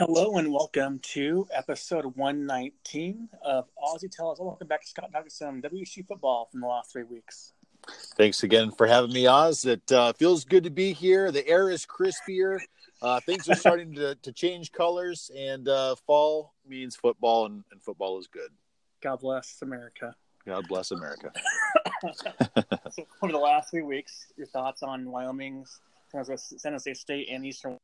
Hello and welcome to episode 119 of Aussie Tell Us. Welcome back to Scott Douglas WSU football from the last three weeks. Thanks again for having me, Oz. It uh, feels good to be here. The air is crispier. Uh, things are starting to, to change colors, and uh, fall means football, and, and football is good. God bless America. God bless America. so, over the last three weeks, your thoughts on Wyoming's San Jose State and Eastern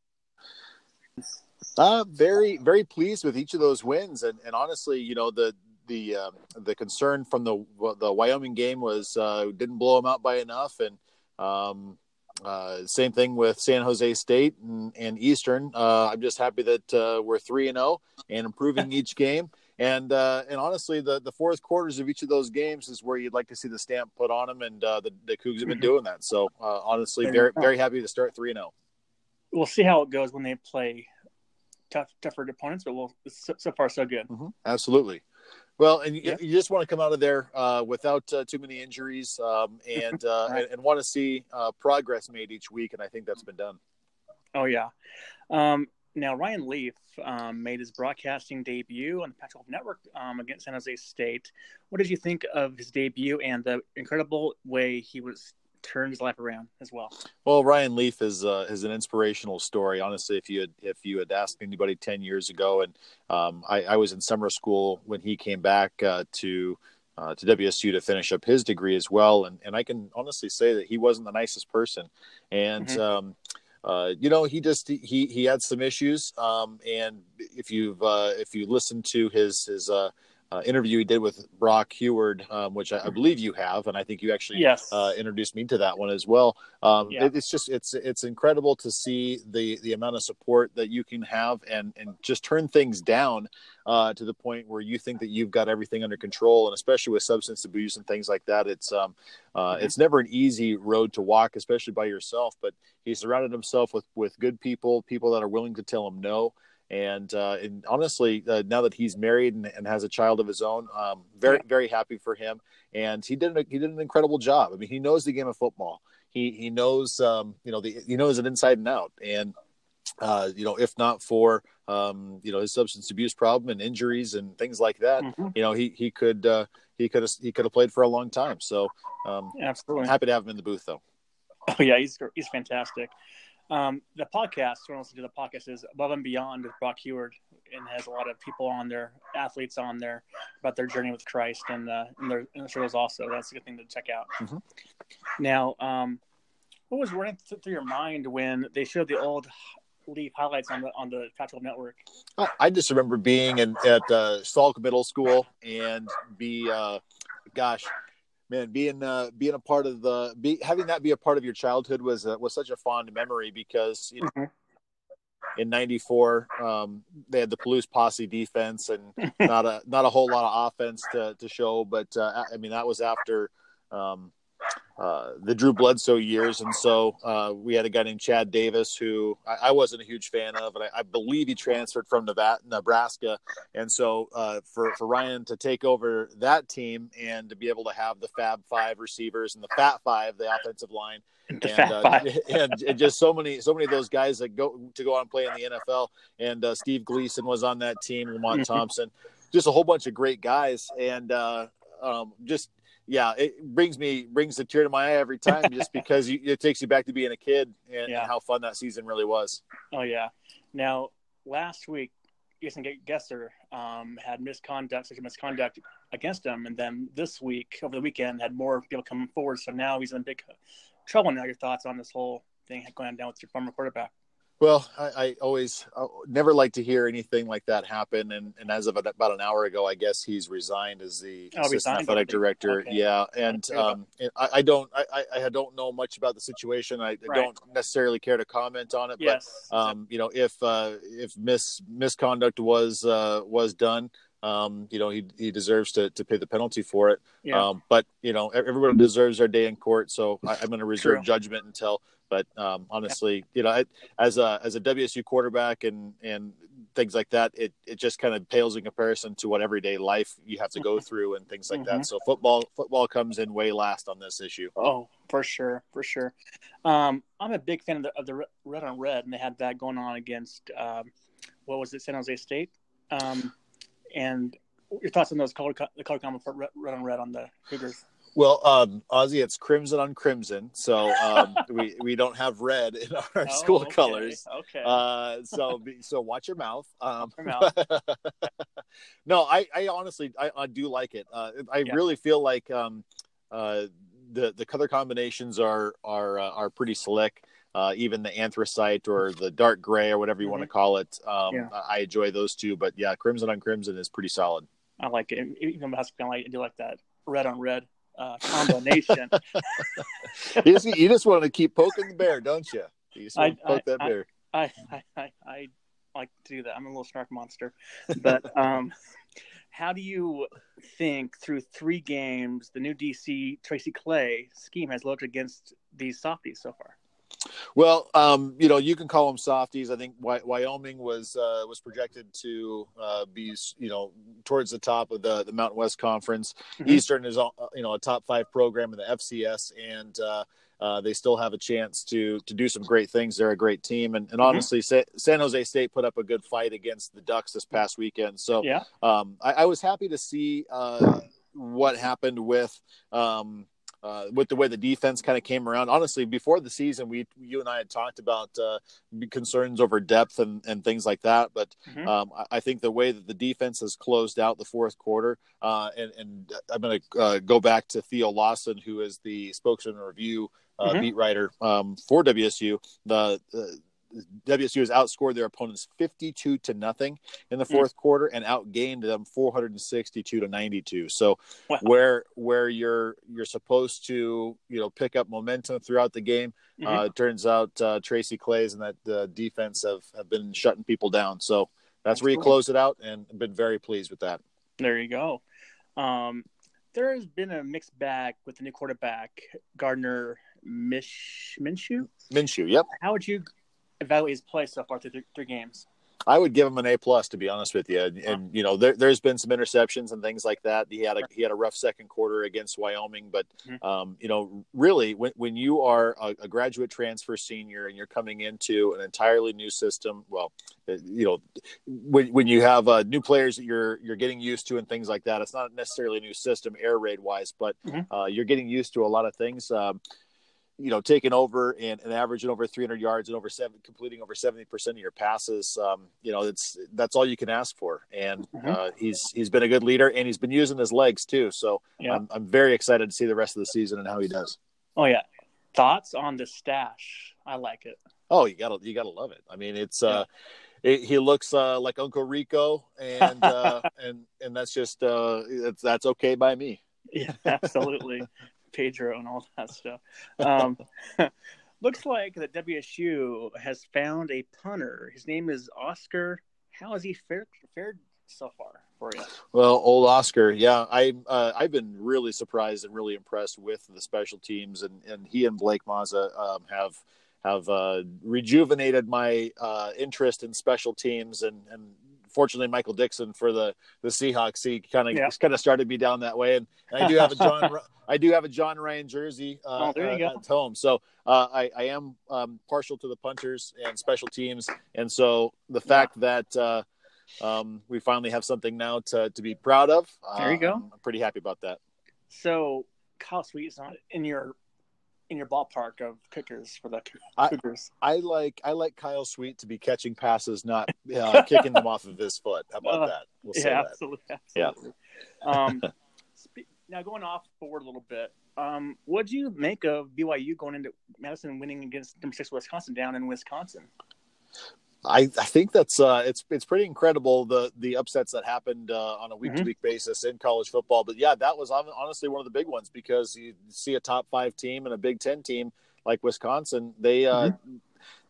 uh, very, very pleased with each of those wins, and, and honestly, you know the the uh, the concern from the the Wyoming game was uh, didn't blow them out by enough, and um, uh, same thing with San Jose State and, and Eastern. Uh, I'm just happy that uh, we're three and zero oh and improving each game. And uh, and honestly, the, the fourth quarters of each of those games is where you'd like to see the stamp put on them, and the the Cougs have been mm-hmm. doing that. So honestly, very very happy to start three and zero. Oh. We'll see how it goes when they play tough, tougher opponents, but well, so, so far so good. Mm-hmm. Absolutely. Well, and you, you, just want to come out of there uh, without uh, too many injuries, um, and, uh, and, and want to see uh, progress made each week, and I think that's been done. Oh yeah. Um, now Ryan Leaf um, made his broadcasting debut on the Pac-12 Network um, against San Jose State. What did you think of his debut and the incredible way he was turned his life around as well. Well, Ryan Leaf is uh, is an inspirational story. Honestly, if you had if you had asked anybody ten years ago, and um, I, I, was in summer school when he came back uh, to uh, to WSU to finish up his degree as well, and and I can honestly say that he wasn't the nicest person, and. Mm-hmm. Um, uh, you know, he just he he had some issues, um, and if you've uh, if you listen to his his uh, uh, interview he did with Brock Huard, um, which I, I, believe you have, and I think you actually yes. uh, introduced me to that one as well. Um, yeah. it, it's just it's it's incredible to see the the amount of support that you can have and and just turn things down uh, to the point where you think that you've got everything under control, and especially with substance abuse and things like that, it's um uh, mm-hmm. it's never an easy road to walk, especially by yourself. But he surrounded himself with with good people, people that are willing to tell him no and uh, and honestly, uh, now that he's married and, and, has a child of his own, um, very very happy for him. And he did a, he did an incredible job. I mean, he knows the game of football. He he knows um, you know the he knows it inside and out. And uh, you know, if not for um, you know his substance abuse problem and injuries and things like that, mm-hmm. you know, he he could uh, he could have he could have played for a long time. So um, absolutely happy to have him in the booth though. Oh yeah, he's he's fantastic. Um, the podcast, when I listen to the podcast, is Above and Beyond with Brock Huard and has a lot of people on there, athletes on there about their journey with Christ and, uh, and their, and struggles also. That's a good thing to check out. Mm-hmm. Now, um, what was running through your mind when they showed the old Leaf highlights on the on the Pac-12 network? I just remember being in, at uh, Salk Middle School and be, uh, gosh, man, being uh, being a part of the be, having that be a part of your childhood was uh, was such a fond memory because you know, mm-hmm. in '94 um, they had the Palouse Posse defense and not a not a whole lot of offense to to show, but uh, I mean that was after. Um, uh, the Drew Bledsoe years, and so uh, we had a guy named Chad Davis who I, I wasn't a huge fan of, and I, I, believe he transferred from Nevada, Nebraska. And so uh, for for Ryan to take over that team and to be able to have the Fab Five receivers and the Fat Five, the offensive line, and, uh, and, and, just so many so many of those guys that go to go on and play in the NFL. And uh, Steve Gleason was on that team, Lamont mm-hmm. Thompson, just a whole bunch of great guys, and uh, um, just yeah, it brings me brings a tear to my eye every time, just because you, it takes you back to being a kid and, yeah. and, how fun that season really was. Oh yeah. Now last week, Jason Gesser um, had misconduct, such misconduct against him, and then this week over the weekend had more people coming forward. So now he's in big trouble. Now, your thoughts on this whole thing going down with your former quarterback? Well, I, I always I never like to hear anything like that happen. And, and as of about an hour ago, I guess he's resigned as the oh, assistant athletic director. Okay. Yeah, and um, I, I, don't I, I don't know much about the situation. I, right. don't necessarily care to comment on it. Yes. But um, you know, if uh, if mis misconduct was uh, was done, um, you know, he he deserves to, to pay the penalty for it. Yeah. Um, but you know, everyone deserves their day in court. So I, am going to reserve True. judgment until but um, honestly, you know, as a as a WSU quarterback and and things like that, it it just kind of pales in comparison to what everyday life you have to go through and things like mm-hmm. that. So football football comes in way last on this issue. Oh, for sure, for sure. Um, I'm a big fan of the, of the red on red, and they had that going on against um, what was it, San Jose State? Um, and your thoughts on those color the color comment for red, red on red on the Cougars? Well, um, Ozzy, it's crimson on crimson, so um, we we don't have red in our oh, school okay. colors. Okay. Uh, so so watch your mouth. Um, your mouth. no, I, I honestly I, I do like it. Uh, I yeah. really feel like um, uh, the the color combinations are are uh, are pretty slick. Uh, even the anthracite or the dark gray or whatever you mm-hmm. want to call it. Um, yeah. I enjoy those two, but yeah, crimson on crimson is pretty solid. I like it. Even basketball, I do like that red on red uh, combination. you, just, you just want to keep poking the bear, don't you? You just want I, to poke I, that bear. I, I, I, I, like to do that. I'm a little snark monster, but um, how do you think through three games the new DC Tracy Claeys scheme has looked against these softies so far? Well, um, you know, you can call them softies. I think Wyoming was uh, was projected to uh, be, you know, towards the top of the the Mountain West Conference. Mm-hmm. Eastern is, uh, you know, a top five program in the FCS, and uh, uh, they still have a chance to to do some great things. They're a great team, and, and mm-hmm. honestly, mm-hmm. San Jose State put up a good fight against the Ducks this past weekend. So, yeah, um, I, I, was happy to see uh, what happened with. Um, uh, with the way the defense kind of came around. Honestly, before the season, we you and I had talked about uh, concerns over depth and, and things like that. But mm-hmm. um, I, I, think the way that the defense has closed out the fourth quarter, uh, and, and, I'm going to uh, go back to Theo Lawson, who is the spokesman and review uh, mm-hmm. beat writer um, for WSU. The, the WSU has outscored their opponents 52 to nothing in the hmm. fourth mm. quarter and outgained them 462 to 92. So wow. where where you're you're supposed to you know pick up momentum throughout the game, mm-hmm. uh, it turns out uh, Tracy Claeys and that uh, defense have have been shutting people down. So that's, that's where you cool. close it out, and been very pleased with that. There you go. Um, there has been a mixed bag with the new quarterback Gardner Mish Minshew. Minshew, yep. How would you evaluate his play so far through three, three games? I would give him an A plus to be honest with you. And, and you know, there, has been some interceptions and things like that. He had a he had a rough second quarter against Wyoming, but mm-hmm. um, you know, really, when when you are a, a, graduate transfer senior and you're coming into an entirely new system, well, uh, you know, when when you have uh, new players that you're you're getting used to and things like that, it's not necessarily a new system air raid wise, but mm-hmm. uh, you're getting used to a lot of things. Um, you know, taking over and, and averaging over 300 yards and over seven, completing over 70% of your passes. Um, you know, it's, that's all you can ask for. And mm-hmm. uh, he's, he's been a good leader and he's been using his legs too. So yeah. I'm, I'm very excited to see the rest of the season and how he does. Oh yeah. Thoughts on the stash. I like it. Oh, you gotta, you gotta love it. I mean, it's, uh, yeah. uh, it, he looks uh, like Uncle Rico, and uh, and and that's just uh, that's that's okay by me. Yeah, absolutely. Pedro and all that stuff. Um, looks like that WSU has found a punter. His name is Oscar. How has he fared, fared so far for you? Well, old Oscar, yeah, I uh, I've been really surprised and really impressed with the special teams, and and he and Blake Mazza um, have have uh, rejuvenated my uh, interest in special teams and and fortunately Michael Dickson for the the Seahawks. He kind of yeah. kind of started me down that way. And, and I do have a Jon I do have a Jon Ryan jersey uh, oh, uh, at home. So uh, I, I am um, partial to the punters and special teams. And so the fact yeah. that uh, um, we finally have something now to, to be proud of there you go. I'm pretty happy about that. So Kyle Sweet is not in your in your ballpark of kickers for the Cougars? I, I, like I like Kyle Sweet to be catching passes, not uh, kicking them off of his foot. How about uh, that? We'll yeah, absolutely, absolutely. Yeah. Um, now going off forward a little bit, um, what do you make of BYU going into Madison winning against number six Wisconsin down in Wisconsin? I, I think that's uh, it's it's pretty incredible the the upsets that happened uh, on a week to week basis in college football. But yeah, that was honestly one of the big ones because you see a top five team and a Big Ten team like Wisconsin. They uh, mm-hmm.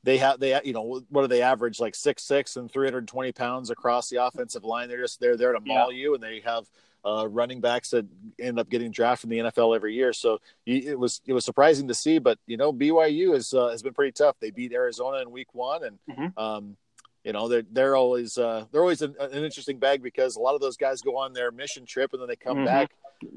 they have they you know what do they average like six six and three hundred twenty pounds across the offensive line. They're just they're there to maul yeah. you, and they have uh, running backs that end up getting drafted in the NFL every year. So it was it was surprising to see, but you know BYU has uh, has been pretty tough. They beat Arizona in Week One, and mm-hmm. um, you know they're they're always uh, they're always an, an, interesting bag because a lot of those guys go on their mission trip and then they come mm-hmm. back.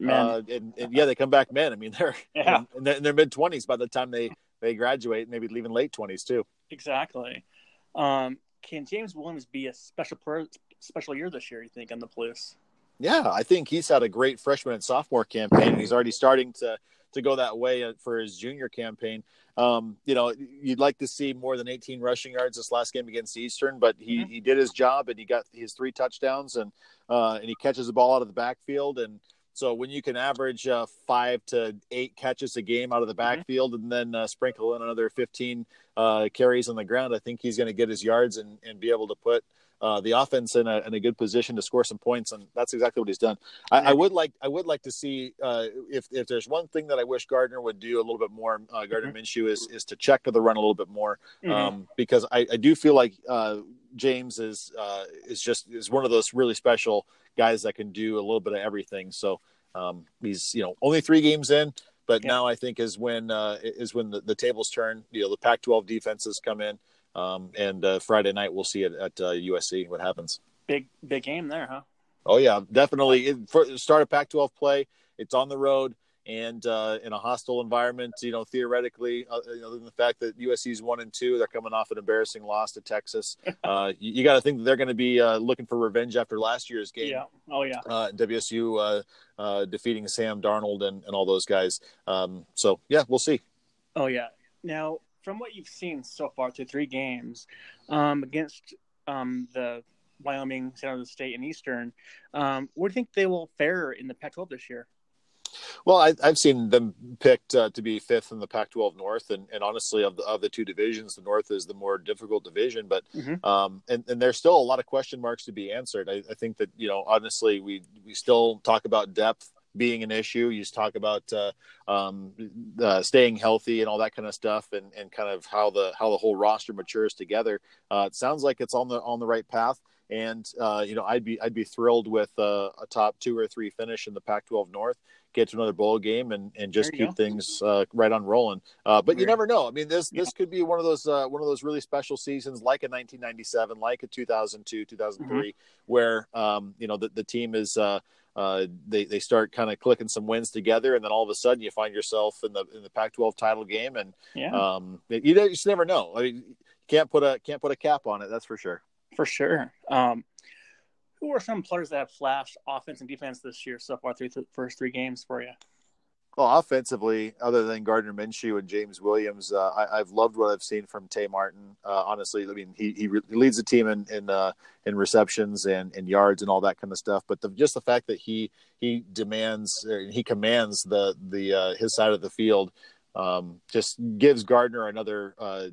Uh, and, and, yeah, they come back men. I mean, they're yeah. in, in their mid twenties by the time they they graduate, maybe leaving late twenties too. Exactly. Um, can James Williams be a special per, special year this year? You think on the Blues? Yeah, I think he's had a great freshman and sophomore campaign, and he's already starting to to go that way uh, for his junior campaign. Um, you know, you'd like to see more than 18 rushing yards this last game against Eastern, but he, mm-hmm. he did his job and he got his three touchdowns and uh, and he catches the ball out of the backfield and so when you can average uh, five to eight catches a game out of the mm-hmm. backfield mm-hmm. and then uh, sprinkle in another 15 uh, carries on the ground, I think he's going to get his yards and, and be able to put uh, the offense in a, in a good position to score some points, and that's exactly what he's done. I, I would like I would like to see uh, if if there's one thing that I wish Gardner would do a little bit more, uh, Gardner mm-hmm. Minshew is is to check to the run a little bit more, mm-hmm. um, because I, I do feel like uh, James is uh, is just is one of those really special guys that can do a little bit of everything. So um, he's you know only three games in. But yeah. now I think is when uh, is when the, the tables turn. You know, the Pac-12 defenses come in. Um, and uh, Friday night we'll see it at uh, USC what happens. Big big game there, huh? Oh yeah, definitely. It, for start a Pac-12 play, it's on the road and uh, in a hostile environment. You know, theoretically, uh, you know, other than the fact that USC's one and two, they're coming off an embarrassing loss to Texas. Uh, you, you got to think that they're going to be uh, looking for revenge after last year's game. Yeah. Oh yeah. Uh, WSU uh, defeating Sam Darnold and, and all those guys. Um, so yeah, we'll see. Oh yeah. Now from what you've seen so far through three games um, against um, the Wyoming, San Jose State, and Eastern, um, where do you think they will fare in the Pac-12 this year? Well, I, have seen them picked uh, to be fifth in the Pac-12 North, and, and honestly, of the of the two divisions, the North is the more difficult division. But mm-hmm. um, and, and there's still a lot of question marks to be answered. I, I think that you know, honestly, we we still talk about depth being an issue. You just talk about uh, um, uh, staying healthy and all that kind of stuff, and, and kind of how the how the whole roster matures together. Uh, it sounds like it's on the on the right path, and uh, you know I'd be I'd be thrilled with uh, a top two or three finish in the Pac-12 North. Get to another bowl game and, and just keep go. things uh, right on rolling. but you never know. I mean, this yeah. this could be one of those one of those really special seasons, like a 1997, like a 2002, 2003, mm-hmm. where um, you know the, the team is uh, they they start kind of clicking some wins together, and then all of a sudden you find yourself in the in the Pac-12 title game, and yeah. um, you, you just never know. I mean, you can't put a can't put a cap on it. That's for sure. For sure. Um, who are some players that have flashed offense and defense this year so far through the first three games for you? Well, offensively, other than Gardner Minshew and James Williams, uh, I, have loved what I've seen from Tay Martin. Uh, honestly, I mean, he, he, re- leads the team in in, uh, in receptions and, and yards and all that kind of stuff. But the, just the fact that he he demands he commands the the uh, his side of the field um, just gives Gardner another uh,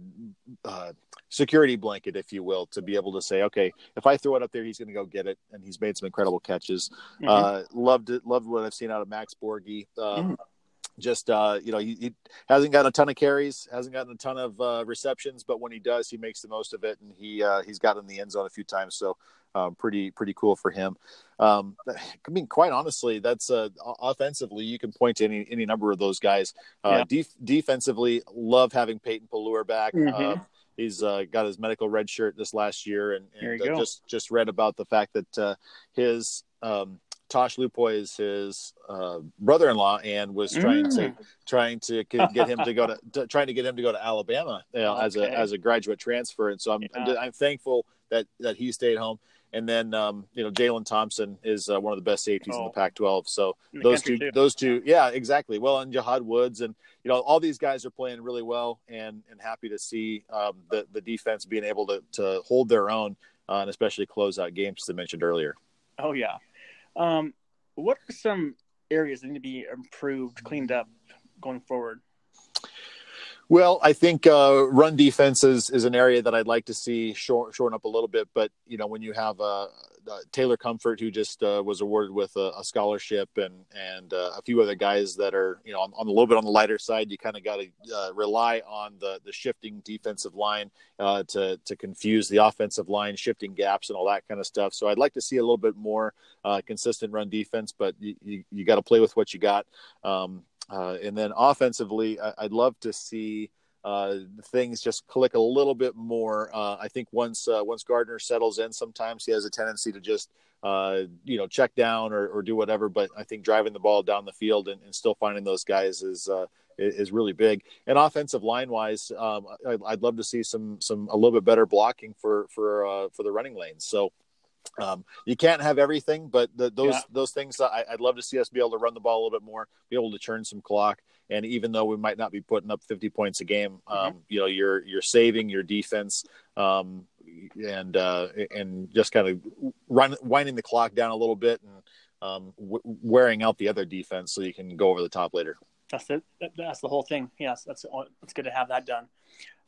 uh, security blanket, if you will, to be able to say, okay, if I throw it up there, he's going to go get it, and he's made some incredible catches. Mm-hmm. loved it, loved what I've seen out of Max Borghi. Um, mm-hmm just uh, you know he, he, hasn't gotten a ton of carries, hasn't gotten a ton of uh, receptions, but when he does, he makes the most of it, and he uh, he's in the end zone a few times. So um, pretty pretty cool for him. Um, I mean, quite honestly, that's uh, offensively you can point to any any number of those guys. Uh, yeah. def- defensively, love having Peyton Pelluer back. Mm-hmm. Uh, he's uh, got his medical red shirt this last year, and, and uh, just just read about the fact that uh, his um, Tosh Lupoi is his uh, brother-in-law and was trying mm. to trying to get him to go to, to, trying to get him to go to Alabama you know, okay. as a as a graduate transfer. And so I'm yeah. I'm, thankful that that he stayed home. And then um, you know Jalen Thompson is uh, one of the best safeties oh. in the oh. Pac-12. So those two, too. those two, yeah, exactly. Well, and Jahad Woods, and you know all these guys are playing really well, and and happy to see um, the the defense being able to to hold their own, uh, and especially close out games as I mentioned earlier. Oh yeah, um, what are some areas that need to be improved, cleaned up going forward? Well, I think uh, run defense is, is an area that I'd like to see short, shorten up a little bit. But you know, when you have uh, uh, Taylor Comfort, who just uh, was awarded with a, a scholarship, and and uh, a few other guys that are you know on, on, a little bit on the lighter side, you kind of got to uh, rely on the the shifting defensive line to to confuse the offensive line, shifting gaps and all that kind of stuff. So I'd like to see a little bit more consistent run defense, but you you, you got to play with what you got. Um, uh, and then offensively, I, would love to see uh, things just click a little bit more. Uh, I think once uh, once Gardner settles in, sometimes he has a tendency to just uh, you know check down or, or, do whatever. But I think driving the ball down the field and, and still finding those guys is uh, is really big. And offensive line wise, um, I'd love to see some some a little bit better blocking for for uh, for the running lanes. So um, you can't have everything, but the, those yeah. those things I, would love to see us be able to run the ball a little bit more, be able to turn some clock, and even though we might not be putting up 50 points a game, um, mm-hmm. you know, you're you're saving your defense um, and uh, and just kind of run winding the clock down a little bit and um, w- wearing out the other defense so you can go over the top later. That's it. That's the whole thing. Yes, that's it's good to have that done.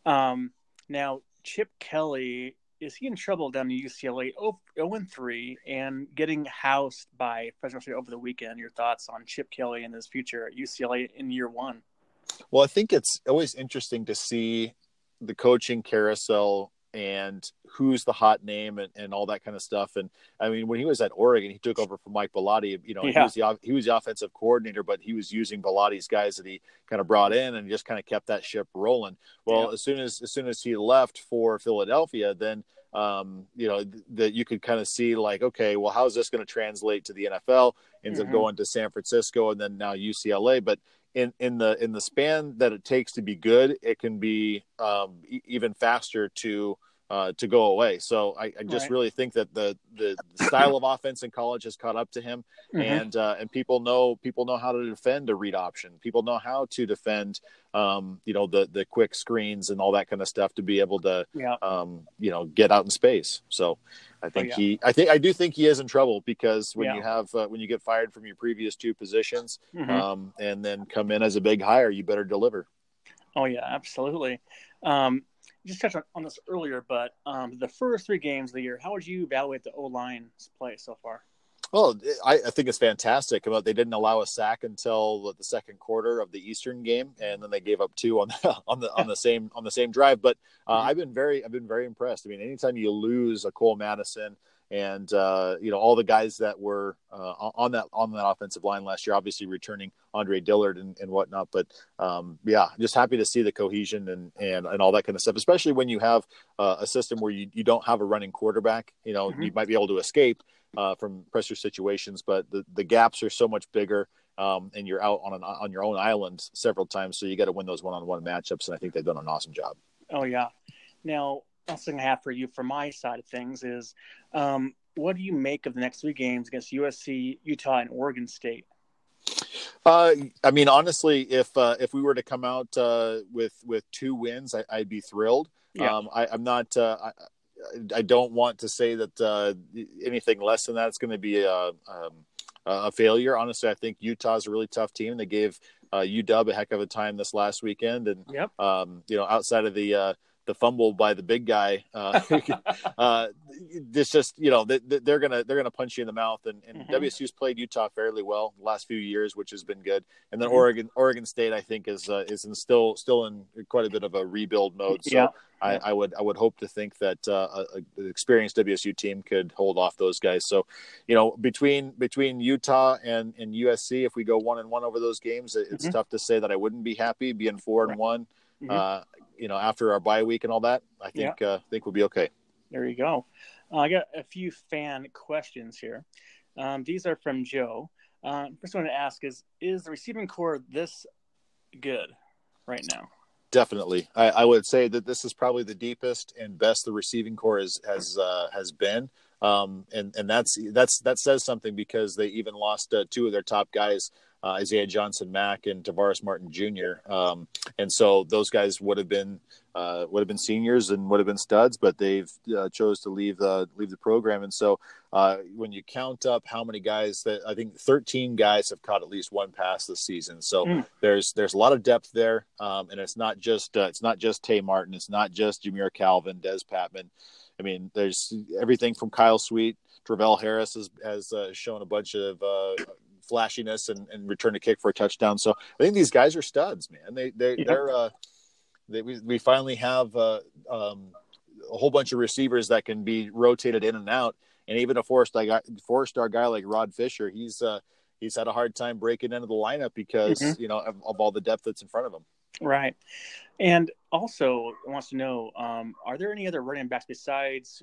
Um, now, Chip Kelly is he in trouble down at UCLA 0 and 3 and getting housed by Fresno State over the weekend? Your thoughts on Chip Kelly and his future at UCLA in year one? Well, I think it's always interesting to see the coaching carousel and who's the hot name and, and all that kind of stuff. And I mean, when he was at Oregon, he took over from Mike Bellotti. You know, yeah. he was the he was the offensive coordinator, but he was using Bellotti's guys that he kind of brought in and just kind of kept that ship rolling. Well, yeah. as soon as as soon as he left for Philadelphia, then um, you know that you could kind of see like, okay, well, how's this going to translate to the NFL? Ends mm-hmm. up going to San Francisco and then now UCLA, but in in the in the span that it takes to be good, it can be um, e- even faster to uh, to go away. So I, I just right. really think that the the style of offense in college has caught up to him, mm-hmm. and uh, and people know people know how to defend a read option. People know how to defend, um, you know, the the quick screens and all that kind of stuff to be able to, yeah. um, you know, get out in space. So I oh, think oh, yeah. he, I think I do think he is in trouble because when yeah. you have uh, when you get fired from your previous two positions, mm-hmm. um, and then come in as a big hire, you better deliver. Oh yeah, absolutely. Um, just touched on, on this earlier, but um, the first three games of the year, how would you evaluate the O line's play so far? Well, I, I, think it's fantastic. About they didn't allow a sack until the second quarter of the Eastern game, and then they gave up two on the on the on the same on the same drive. But uh, mm-hmm. I've been very I've been very impressed. I mean, anytime you lose a Cole Madison, and uh, you know all the guys that were uh, on that on that offensive line last year, obviously returning Andre Dillard and, and whatnot. But um, yeah, just happy to see the cohesion and, and and all that kind of stuff, especially when you have uh, a system where you, you don't have a running quarterback. You know, mm-hmm. you might be able to escape uh, from pressure situations, but the, the gaps are so much bigger. Um, and you're out on an, on your own island several times, so you got to win those one-on-one matchups. And I think they've done an awesome job. Oh yeah. Now thing I have for you from my side of things is um, what do you make of the next three games against USC, Utah, and Oregon State? Uh, I mean, honestly, if uh, if we were to come out uh, with with two wins, I, would be thrilled. Yeah. Um, I, am not. Uh, I, I, don't want to say that uh, anything less than that is going to be a, um, a failure. Honestly, I think Utah is a really tough team. They gave uh, UW a heck of a time this last weekend, and yep. um, you know, outside of the uh, the fumble by the big guy. Uh, uh, this just you know they, are gonna they're gonna punch you in the mouth. And, and mm-hmm. WSU's played Utah fairly well the last few years, which has been good. And then mm-hmm. Oregon Oregon State I think is uh, is in still still in quite a bit of a rebuild mode. So yeah. I, I, would I would hope to think that uh, an experienced WSU team could hold off those guys. So, you know, between between Utah and, and USC, if we go one and one over those games, it's mm-hmm. tough to say that I wouldn't be happy being four and one. Mm-hmm. Uh, you know, after our bye week and all that, I think yeah. uh, think we'll be okay. There you go. Uh, I got a few fan questions here. Um, these are from Joe. Uh, first one to ask is: Is the receiving corps this good right now? Definitely, I, I, would say that this is probably the deepest and best the receiving corps has has uh, has been, um, and and that's that's that says something because they even lost uh, two of their top guys uh, Isaiah Johnson Mack and Tavares Martin Jr. Um, and so those guys would have been uh, would have been seniors and would have been studs, but they've uh, chose to leave the leave the program. And so uh, when you count up how many guys that I think 13 guys have caught at least one pass this season. So mm. there's there's a lot of depth there, um, and it's not just uh, it's not just Tay Martin, it's not just Jamire Calvin, Dez Patmon. I mean, there's everything from Kyle Sweet. Travell Harris has, has uh, shown a bunch of uh, flashiness and, and return a kick for a touchdown. So I think these guys are studs, man. They they yeah. they're uh, they, we we finally have uh, um, a whole bunch of receivers that can be rotated in and out, and even a four star guy, four star guy like Rod Fisher, he's uh, he's had a hard time breaking into the lineup because mm-hmm. you know of, of, all the depth that's in front of him. Right, and also wants to know: um, Are there any other running backs besides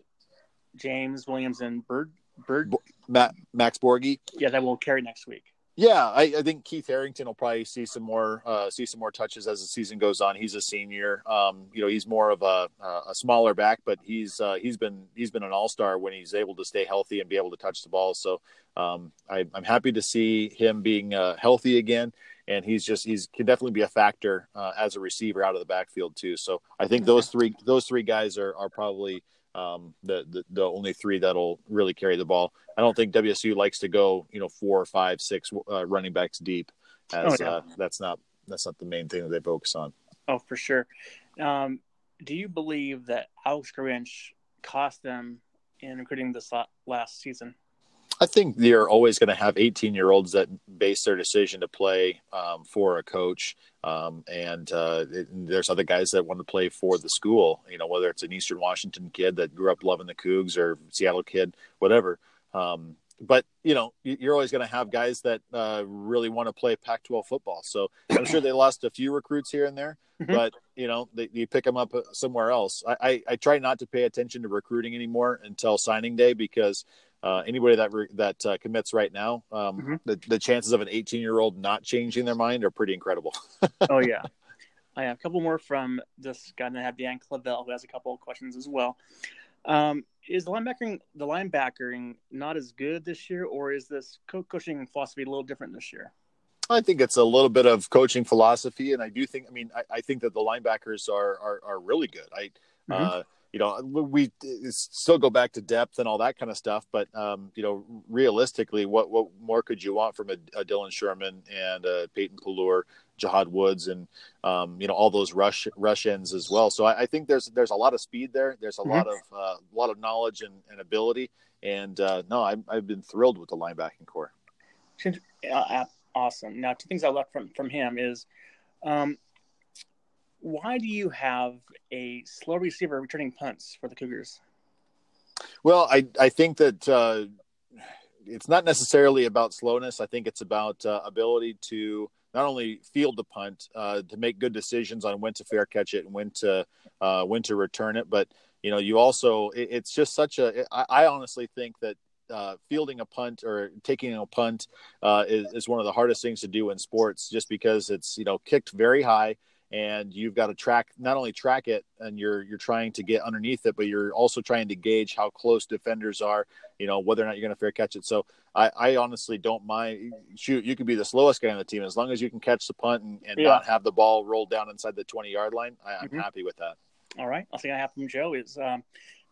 James Williams and Bird? Bird Matt, Max Borghi. Yeah, that won't carry next week. Yeah, I, I, think Keith Harrington will probably see some more uh, see some more touches as the season goes on. He's a senior. Um, you know, he's more of a, a smaller back, but he's uh, he's been he's been an all star when he's able to stay healthy and be able to touch the ball. So um, I, am happy to see him being uh, healthy again, and he's just he's can definitely be a factor uh, as a receiver out of the backfield too. So I think those three those three guys are are probably um, the, the, the only three that'll really carry the ball. I don't think WSU likes to go, you know, four, five, six uh, running backs deep. As oh, yeah. uh, that's not that's not the main thing that they focus on. Oh, for sure. Um, do you believe that Alex Grinch cost them in recruiting this last season? I think you're always going to have 18 year olds that base their decision to play um, for a coach. Um, and uh, it, there's other guys that want to play for the school, you know, whether it's an Eastern Washington kid that grew up loving the Cougs or Seattle kid, whatever. Um, but you know, you're always going to have guys that uh, really want to play Pac-12 football. So I'm sure they lost a few recruits here and there, mm-hmm. but you know, they, you pick them up uh, somewhere else. I, I, I, try not to pay attention to recruiting anymore until signing day because uh, anybody that re- that uh, commits right now, um, mm-hmm. the, the chances of an 18 year old not changing their mind are pretty incredible. oh yeah, I have a couple more from this guy. And I have Dan Clavel who has a couple of questions as well. Um, is the linebacking the linebackering not as good this year, or is this co- coaching philosophy a little different this year? I think it's a little bit of coaching philosophy, and I do think. I mean, I, I think that the linebackers are are, are really good. I mm-hmm. uh, you know, we still go back to depth and all that kind of stuff, but um, you know, realistically, what what more could you want from a, a Dillon Sherman and a Peyton Pelluer, Jahad Woods, and um, you know all those rush rush ends as well. So I, I, think there's there's a lot of speed there. There's a mm-hmm. lot of uh, a uh, lot of knowledge and, and ability, and uh, no, I've, I've been thrilled with the linebacking corps. Awesome. Now, two things I left from from him is. Um, why do you have a slow receiver returning punts for the Cougars? Well, I I think that uh, it's not necessarily about slowness. I think it's about uh, ability to not only field the punt, uh, to make good decisions on when to fair catch it and when to uh, when to return it, but you know, you also it, it's just such a. I, I honestly think that uh, fielding a punt or taking a punt uh, is, is one of the hardest things to do in sports, just because it's you know kicked very high and you've got to track not only track it and you're you're trying to get underneath it but you're also trying to gauge how close defenders are you know whether or not you're going to fair catch it so i i honestly don't mind shoot you could be the slowest guy on the team as long as you can catch the punt and, and yeah. not have the ball rolled down inside the 20 yard line I, am mm-hmm. happy with that all right i'll see i have from joe is um,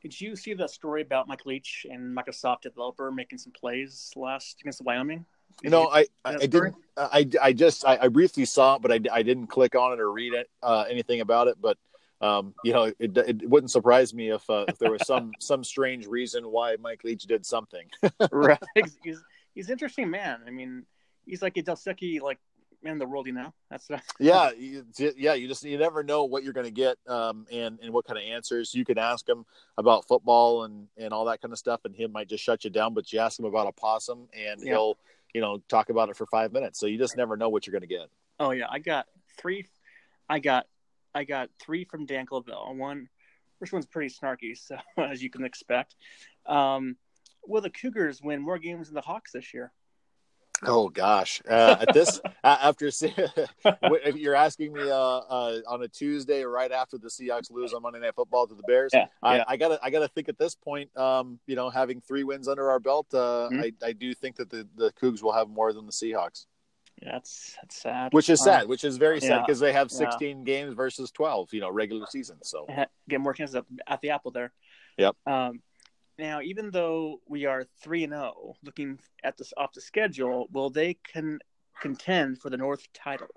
did you see the story about Mike Leach and Microsoft developer making some plays last against Wyoming? You know, I, I, I didn't. I, I just I, I, briefly saw it, but I, I didn't click on it or read it uh, anything about it. But um, you know, it, it wouldn't surprise me if uh, if there was some some strange reason why Mike Leach did something. right. He's he's an interesting man. I mean, he's like a Delsecki like man the world. You know, that's uh... yeah, you, yeah. You just you never know what you're going to get, um, and and what kind of answers you can ask him about football and and all that kind of stuff, and he might just shut you down. But you ask him about a possum, and yeah. he'll you know, talk about it for five minutes. So you just never know what you're going to get. Oh yeah, I got three. I got I got three from Dan Clavel. One, first one's pretty snarky, so as you can expect. Um, will the Cougars win more games than the Hawks this year? Oh gosh! Uh, at this, after if you're asking me uh, uh, on a Tuesday right after the Seahawks lose on Monday Night Football to the Bears, yeah, I, yeah. I, gotta I gotta think at this point, um, you know, having three wins under our belt, uh, mm-hmm. I, I do think that the the Cougs will have more than the Seahawks. Yeah, that's that's sad. Which is sad. Which is very sad because they have 16 games versus 12, you know, regular season. So get more chances at the apple there. Yep. Um, now, even though we are three and zero, oh, looking at this off the schedule, will they can contend for the North title?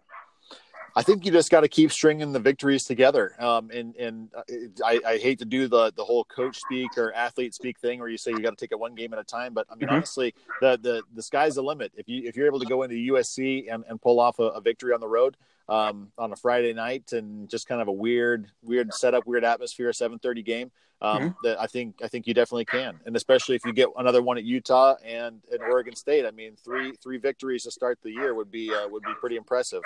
I think you just got to keep stringing the victories together. Um, and and uh, I, I, hate to do the the whole coach speak or athlete speak thing where you say you got to take it one game at a time. But I mean, mm-hmm. honestly, the, the the sky's the limit. If you if you're able to go into USC and, and pull off a, a victory on the road um, on a Friday night and just kind of a weird weird setup, weird atmosphere, seven thirty game um, mm-hmm. that I think I think you definitely can, and especially if you get another one at Utah and, and Oregon State. I mean, three three victories to start the year would be uh, would be pretty impressive.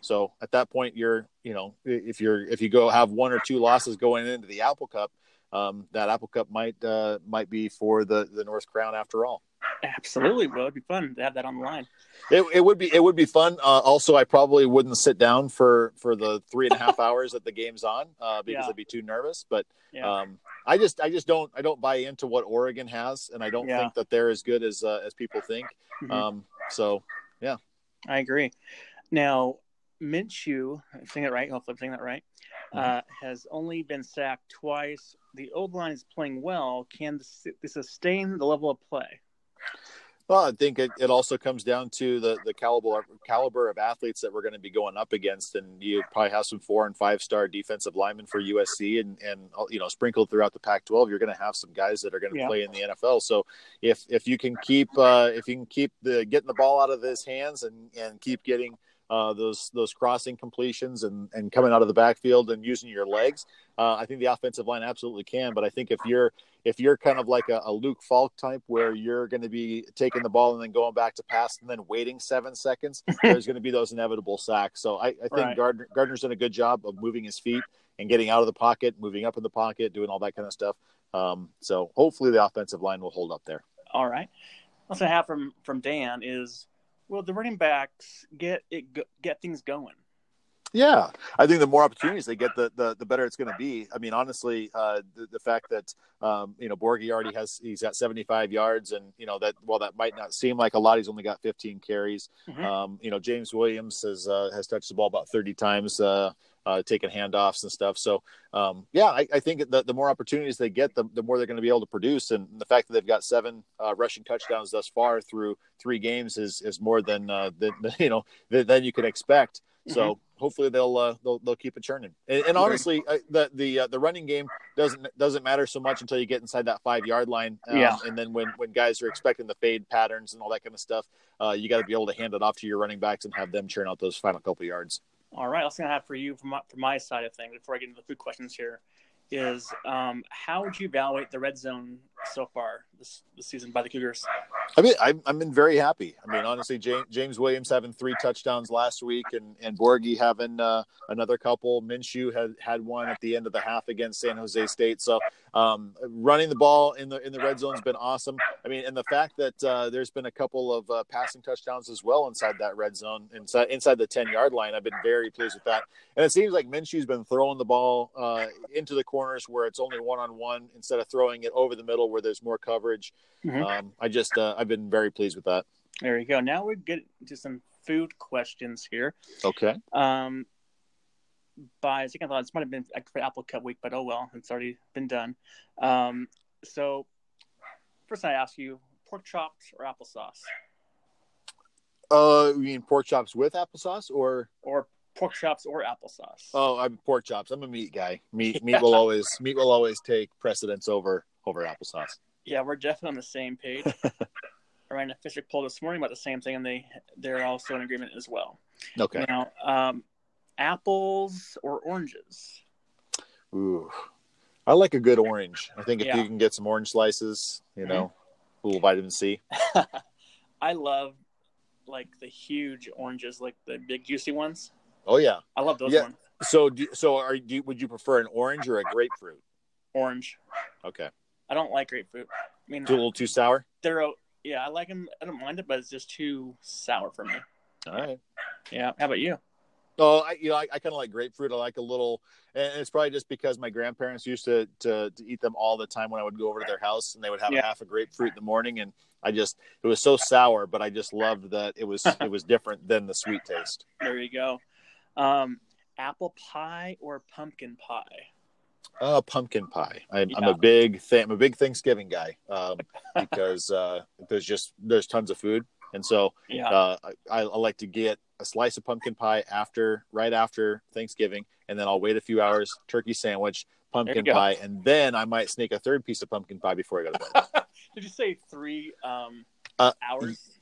So at that point, you're you know if you're if you go have one or two losses going into the Apple Cup, um, that Apple Cup might uh, might be for the the North Crown after all. Absolutely, well, it'd be fun to have that online. It, it would be it would be fun. Uh, also, I probably wouldn't sit down for for the three and a half hours that the game's on uh, because Yeah. I'd be too nervous. But Yeah, um, I just I just don't I don't buy into what Oregon has, and I don't Yeah. think that they're as good as uh, as people think. Mhm. Um, so yeah, I agree. Now, Minshew, I'm saying it right. Hopefully, I'm saying that right. Mm-hmm. Uh, has only been sacked twice. The old line is playing well. Can this, this sustain the level of play? Well, I think it, it also comes down to the the caliber caliber of athletes that we're going to be going up against, and you probably have some four and five star defensive linemen for USC, and and you know sprinkled throughout the Pac-12, you're going to have some guys that are going to Yeah. play in the NFL. So if if you can keep uh, if you can keep the getting the ball out of his hands and and keep getting uh, those those crossing completions and and coming out of the backfield and using your legs, uh, I think the offensive line absolutely can. But I think if you're if you're kind of like a, a Luke Falk type where you're going to be taking the ball and then going back to pass and then waiting seven seconds, there's going to be those inevitable sacks. So I, I think Right. Gardner, Gardner's done a good job of moving his feet and getting out of the pocket, moving up in the pocket, doing all that kind of stuff. Um, so hopefully the offensive line will hold up there. All right. What's I have from from Dan is, will the running backs get it get things going? Yeah, I think the more opportunities they get, the the, the better it's going to be. I mean, honestly, uh, the, the fact that um, you know Borghi already has he's got 75 yards, and you know that while that might not seem like a lot, he's only got 15 carries. Mhm. Um, you know, James Williams has uh, has touched the ball about 30 times, uh, uh, taking handoffs and stuff. So um, yeah, I, I think the, the more opportunities they get, the, the more they're going to be able to produce. And the fact that they've got seven uh, rushing touchdowns thus far through three games is is more than uh, than you know than, than you can expect. So hopefully they'll uh, they'll they'll keep it churning. And, and honestly, uh, the the uh, the running game doesn't doesn't matter so much until you get inside that five yard line. Um, Yeah. And then when when guys are expecting the fade patterns and all that kind of stuff, uh, you got to be able to hand it off to your running backs and have them churn out those final couple yards. All right. Thing I have for you from my, from my side of things before I get into the food questions here is um, how would you evaluate the red zone so far this, this season by the Cougars? I mean, I'm, I'm been very happy. I mean, honestly, James, James Williams having three touchdowns last week, and and Borghi having uh, another couple. Minshew had had one at the end of the half against San Jose State. So, um, running the ball in the in the red zone has been awesome. I mean, and the fact that uh, there's been a couple of uh, passing touchdowns as well inside that red zone, inside inside the ten yard line, I've been very pleased with that. And it seems like Minshew's been throwing the ball uh, into the corners where it's only one on one instead of throwing it over the middle where there's more coverage. Mhm. Um, I just uh, I've been very pleased with that. There you go. Now we get to some food questions here. Okay. Um, by second thought, this might have been for Apple Cup week, but oh well, it's already been done. Um, so first, I ask you: pork chops or applesauce, Uh, you mean pork chops with applesauce or? or pork chops or applesauce? Oh, I'm pork chops. I'm a meat guy. Meat meat will always meat will always take precedence over over applesauce. Yeah, we're definitely on the same page. I ran a Fisher poll this morning about the same thing, and they they're also in agreement as well. Okay. Now, um, apples or oranges? Ooh. I like a good orange. I think if Yeah. you can get some orange slices, you know, a little vitamin C. I love like the huge oranges, like the big juicy ones. Oh yeah. I love those Yeah. ones. So do, so are do, would you prefer an orange or a grapefruit? Orange. Okay. I don't like grapefruit. I mean, Too, a little too sour. they're yeah, I like them. I don't mind it, but it's just too sour for me. All right. Yeah. How about you? Oh, I, you know, I, I kind of like grapefruit. I like a little, and it's probably just because my grandparents used to, to to eat them all the time when I would go over to their house, and they would have Yeah. a half a grapefruit in the morning, and I just it was so sour, but I just loved that it was it was different than the sweet taste. There you go. Um, apple pie or pumpkin pie? Uh, pumpkin pie. I'm, I'm Yeah. a big th- I'm a big Thanksgiving guy um, because uh, there's just there's tons of food, and so Yeah. uh, I, I like to get a slice of pumpkin pie after right after Thanksgiving, and then I'll wait a few hours, turkey sandwich, pumpkin go. pie, and then I might sneak a third piece of pumpkin pie before I go to bed. Did you say three um, Uh, hours?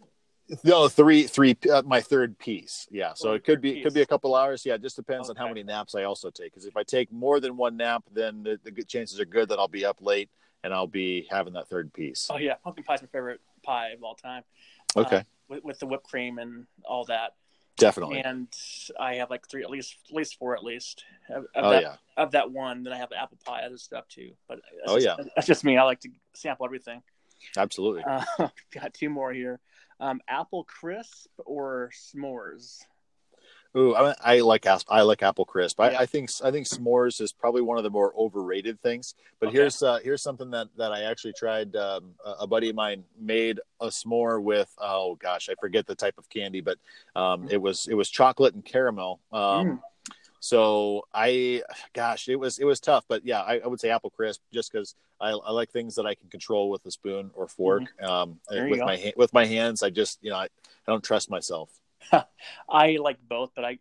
No, three three uh, my third piece. Yeah, so Oh, it could be it could be a couple hours. Yeah, it just depends on how many naps I also take. Because if I take more than one nap, then the, the good chances are good that I'll be up late and I'll be having that third piece. Oh yeah, pumpkin pie is my favorite pie of all time. Okay, Uh, with, with the whipped cream and all that. definitely. And I have like three, at least, at least four, at least. Of, of Oh that, yeah. Of that one, then I have apple pie, other stuff too. But that's Oh, just, yeah. that's just me. I like to sample everything. Absolutely. Uh, got two more here. Um, apple crisp or s'mores? Ooh, I, I like I like apple crisp. I, Yeah. I think I think s'mores is probably one of the more overrated things. But Okay. here's uh, here's something that that I actually tried. Um, a buddy of mine made a s'more with oh gosh, I forget the type of candy, but um, it was it was chocolate and caramel. Um, Mm. So I, gosh, it was it was tough, but yeah, I, I would say apple crisp just because I, I like things that I can control with a spoon or fork. Um, Mm-hmm. You with go. my with my hands, I just you know I, I don't trust myself. I like both, but I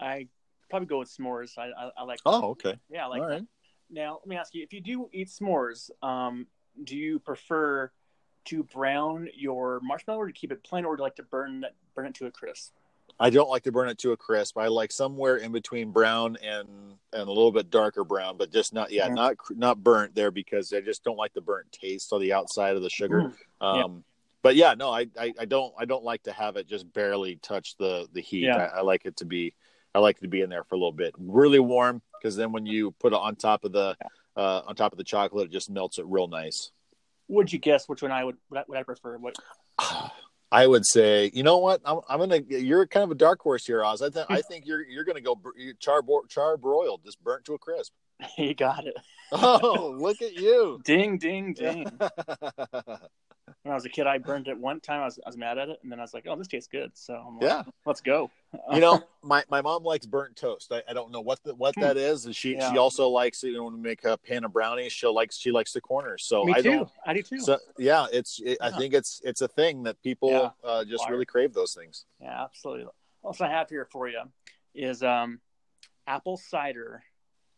I probably go with s'mores. I I, I like. Oh, okay, yeah, I like all that. right. Now, let me ask you: if you do eat s'mores, um, do you prefer to brown your marshmallow, or to keep it plain, or do you like to burn it, burn it to a crisp? I don't like to burn it to a crisp. I like somewhere in between brown and and a little bit darker brown, but just not yeah, not not burnt there because I just don't like the burnt taste on the outside of the sugar. Mm. Um, Yeah. But yeah, no, I, I I don't I don't like to have it just barely touch the the heat. Yeah. I, I like it to be I like it to be in there for a little bit, really warm, because then when you put it on top of the uh, on top of the chocolate, it just melts it real nice. Would you guess which one I would what I, what I prefer? What I would say, you know what? I'm, I'm gonna. You're kind of a dark horse here, Oz. I, th- I think you're you're gonna go char char broiled, just burnt to a crisp. you got it? Oh, look at you! Ding, ding, ding. When I was a kid, I burned it one time. I was, I was mad at it, and then I was like, "Oh, this tastes good." So I'm like, yeah, let's go. you know, my, my mom likes burnt toast. I, I don't know what the, what Hmm. that is, and she Yeah. she also likes you know when we make a pan of brownies. She likes she likes the corners. So me I too. don't. I do too. So yeah, it's it, I think it's it's a thing that people Yeah. uh, just Fire. really crave those things. yeah, absolutely. Also, I have here for you is um, apple cider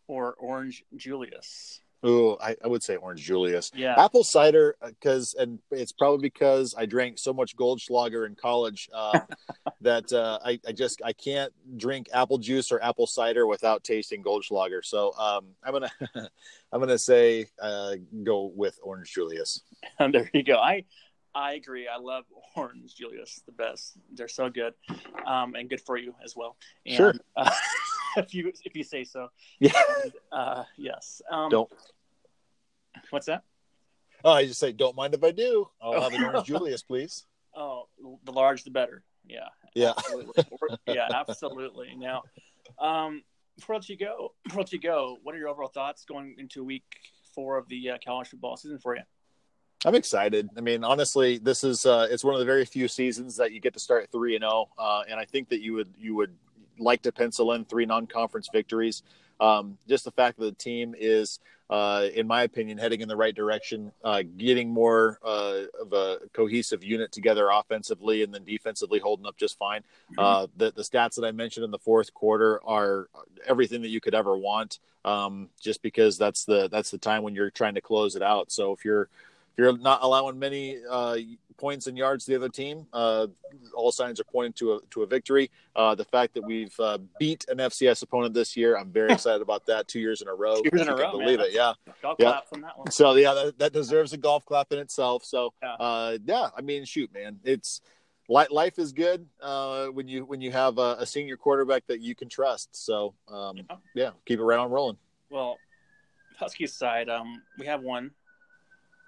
or orange Julius. Ooh, I, I would say orange Julius. Yeah, apple cider because and it's probably because i drank so much goldschlager in college uh, that uh, I, I just i can't drink apple juice or apple cider without tasting goldschlager so um, i'm gonna i'm gonna say uh, go with orange julius there you go. I I agree. I love orange Julius the best. They're so good, um, and good for you as well. And, Sure. If you if you say so. yeah Uh, yes. Um, don't What's that? oh i just say don't mind if i do i'll Oh. have an orange julius please Oh, the large the better. Yeah. yeah Absolutely. yeah, absolutely. Now, um, before I let you go, before I let you go, what are your overall thoughts going into week four of the uh, college football season for you? I'm excited. I mean, honestly, this is uh, it's one of the very few seasons that you get to start three and zero, uh, and I think that you would you would like to pencil in three non-conference victories. Um, just the fact that the team is, uh, in my opinion, heading in the right direction, uh, getting more uh, of a cohesive unit together offensively, and then defensively holding up just fine. Uh, the the stats that I mentioned in the fourth quarter are everything that you could ever want. Um, just because that's the that's the time when you're trying to close it out. So if you're you're not allowing many uh, points and yards to the other team, uh, all signs are pointing to a to a victory. Uh, the fact that we've uh, beat an FCS opponent this year, I'm very excited about that. Two years in a row, Two years in a row, man. believe it. Yeah. Golf Yeah. claps on that one. So yeah, that, that deserves a golf clap in itself. So Yeah. uh, yeah, I mean, shoot, man, it's life is good uh, when you when you have a, a senior quarterback that you can trust. So um, Yeah. yeah, keep it right on rolling. Well, Huskies side, um, we have one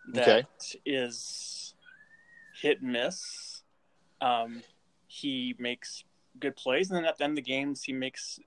that is Okay. hit and miss. Um, he makes good plays, and then at the end of the games, he makes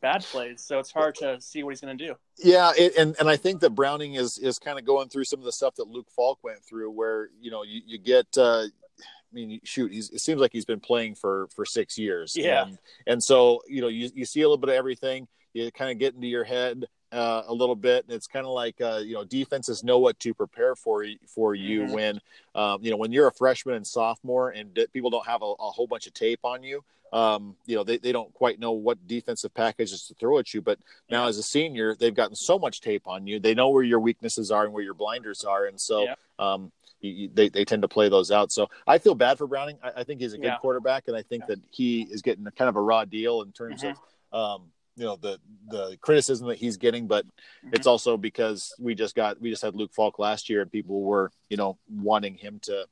bad plays. So it's hard to see what he's going to do. Yeah, it, and and I think that Browning is is kind of going through some of the stuff that Luke Falk went through, where you know you, you get. Uh, I mean, shoot, he's, it seems like he's been playing for for six years. Yeah. and, and so you know you you see a little bit of everything. You kind of get into your head uh, a little bit, and it's kind of like uh, you know defenses know what to prepare for for you Mhm. when um, you know when you're a freshman and sophomore, and d- people don't have a, a whole bunch of tape on you. Um, you know they, they don't quite know what defensive packages to throw at you, but now, as a senior, they've gotten so much tape on you. They know where your weaknesses are and where your blinders are, and so Yeah. um, you, they they tend to play those out. So I feel bad for Browning. I, I think he's a good Yeah. quarterback, and I think Yeah. that he is getting a kind of a raw deal in terms of um, you know the the criticism that he's getting. But Mhm. it's also because we just got we just had Luke Falk last year, and people were you know wanting him to.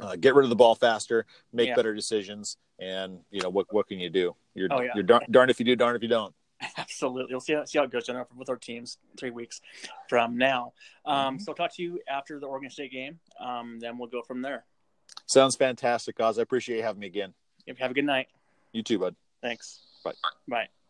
Uh, get rid of the ball faster, make Yeah. better decisions, and you know what? What can you do? You're Oh, yeah. you're darn, darned if you do, darn if you don't. Absolutely. We'll see how, see how it goes Jennifer, with our teams three weeks from now. Um, Mhm. So I'll talk to you after the Oregon State game. Um, then we'll go from there. Sounds fantastic, Oz. I appreciate you having me again. Have a good night. You too, bud. Thanks. Bye. Bye.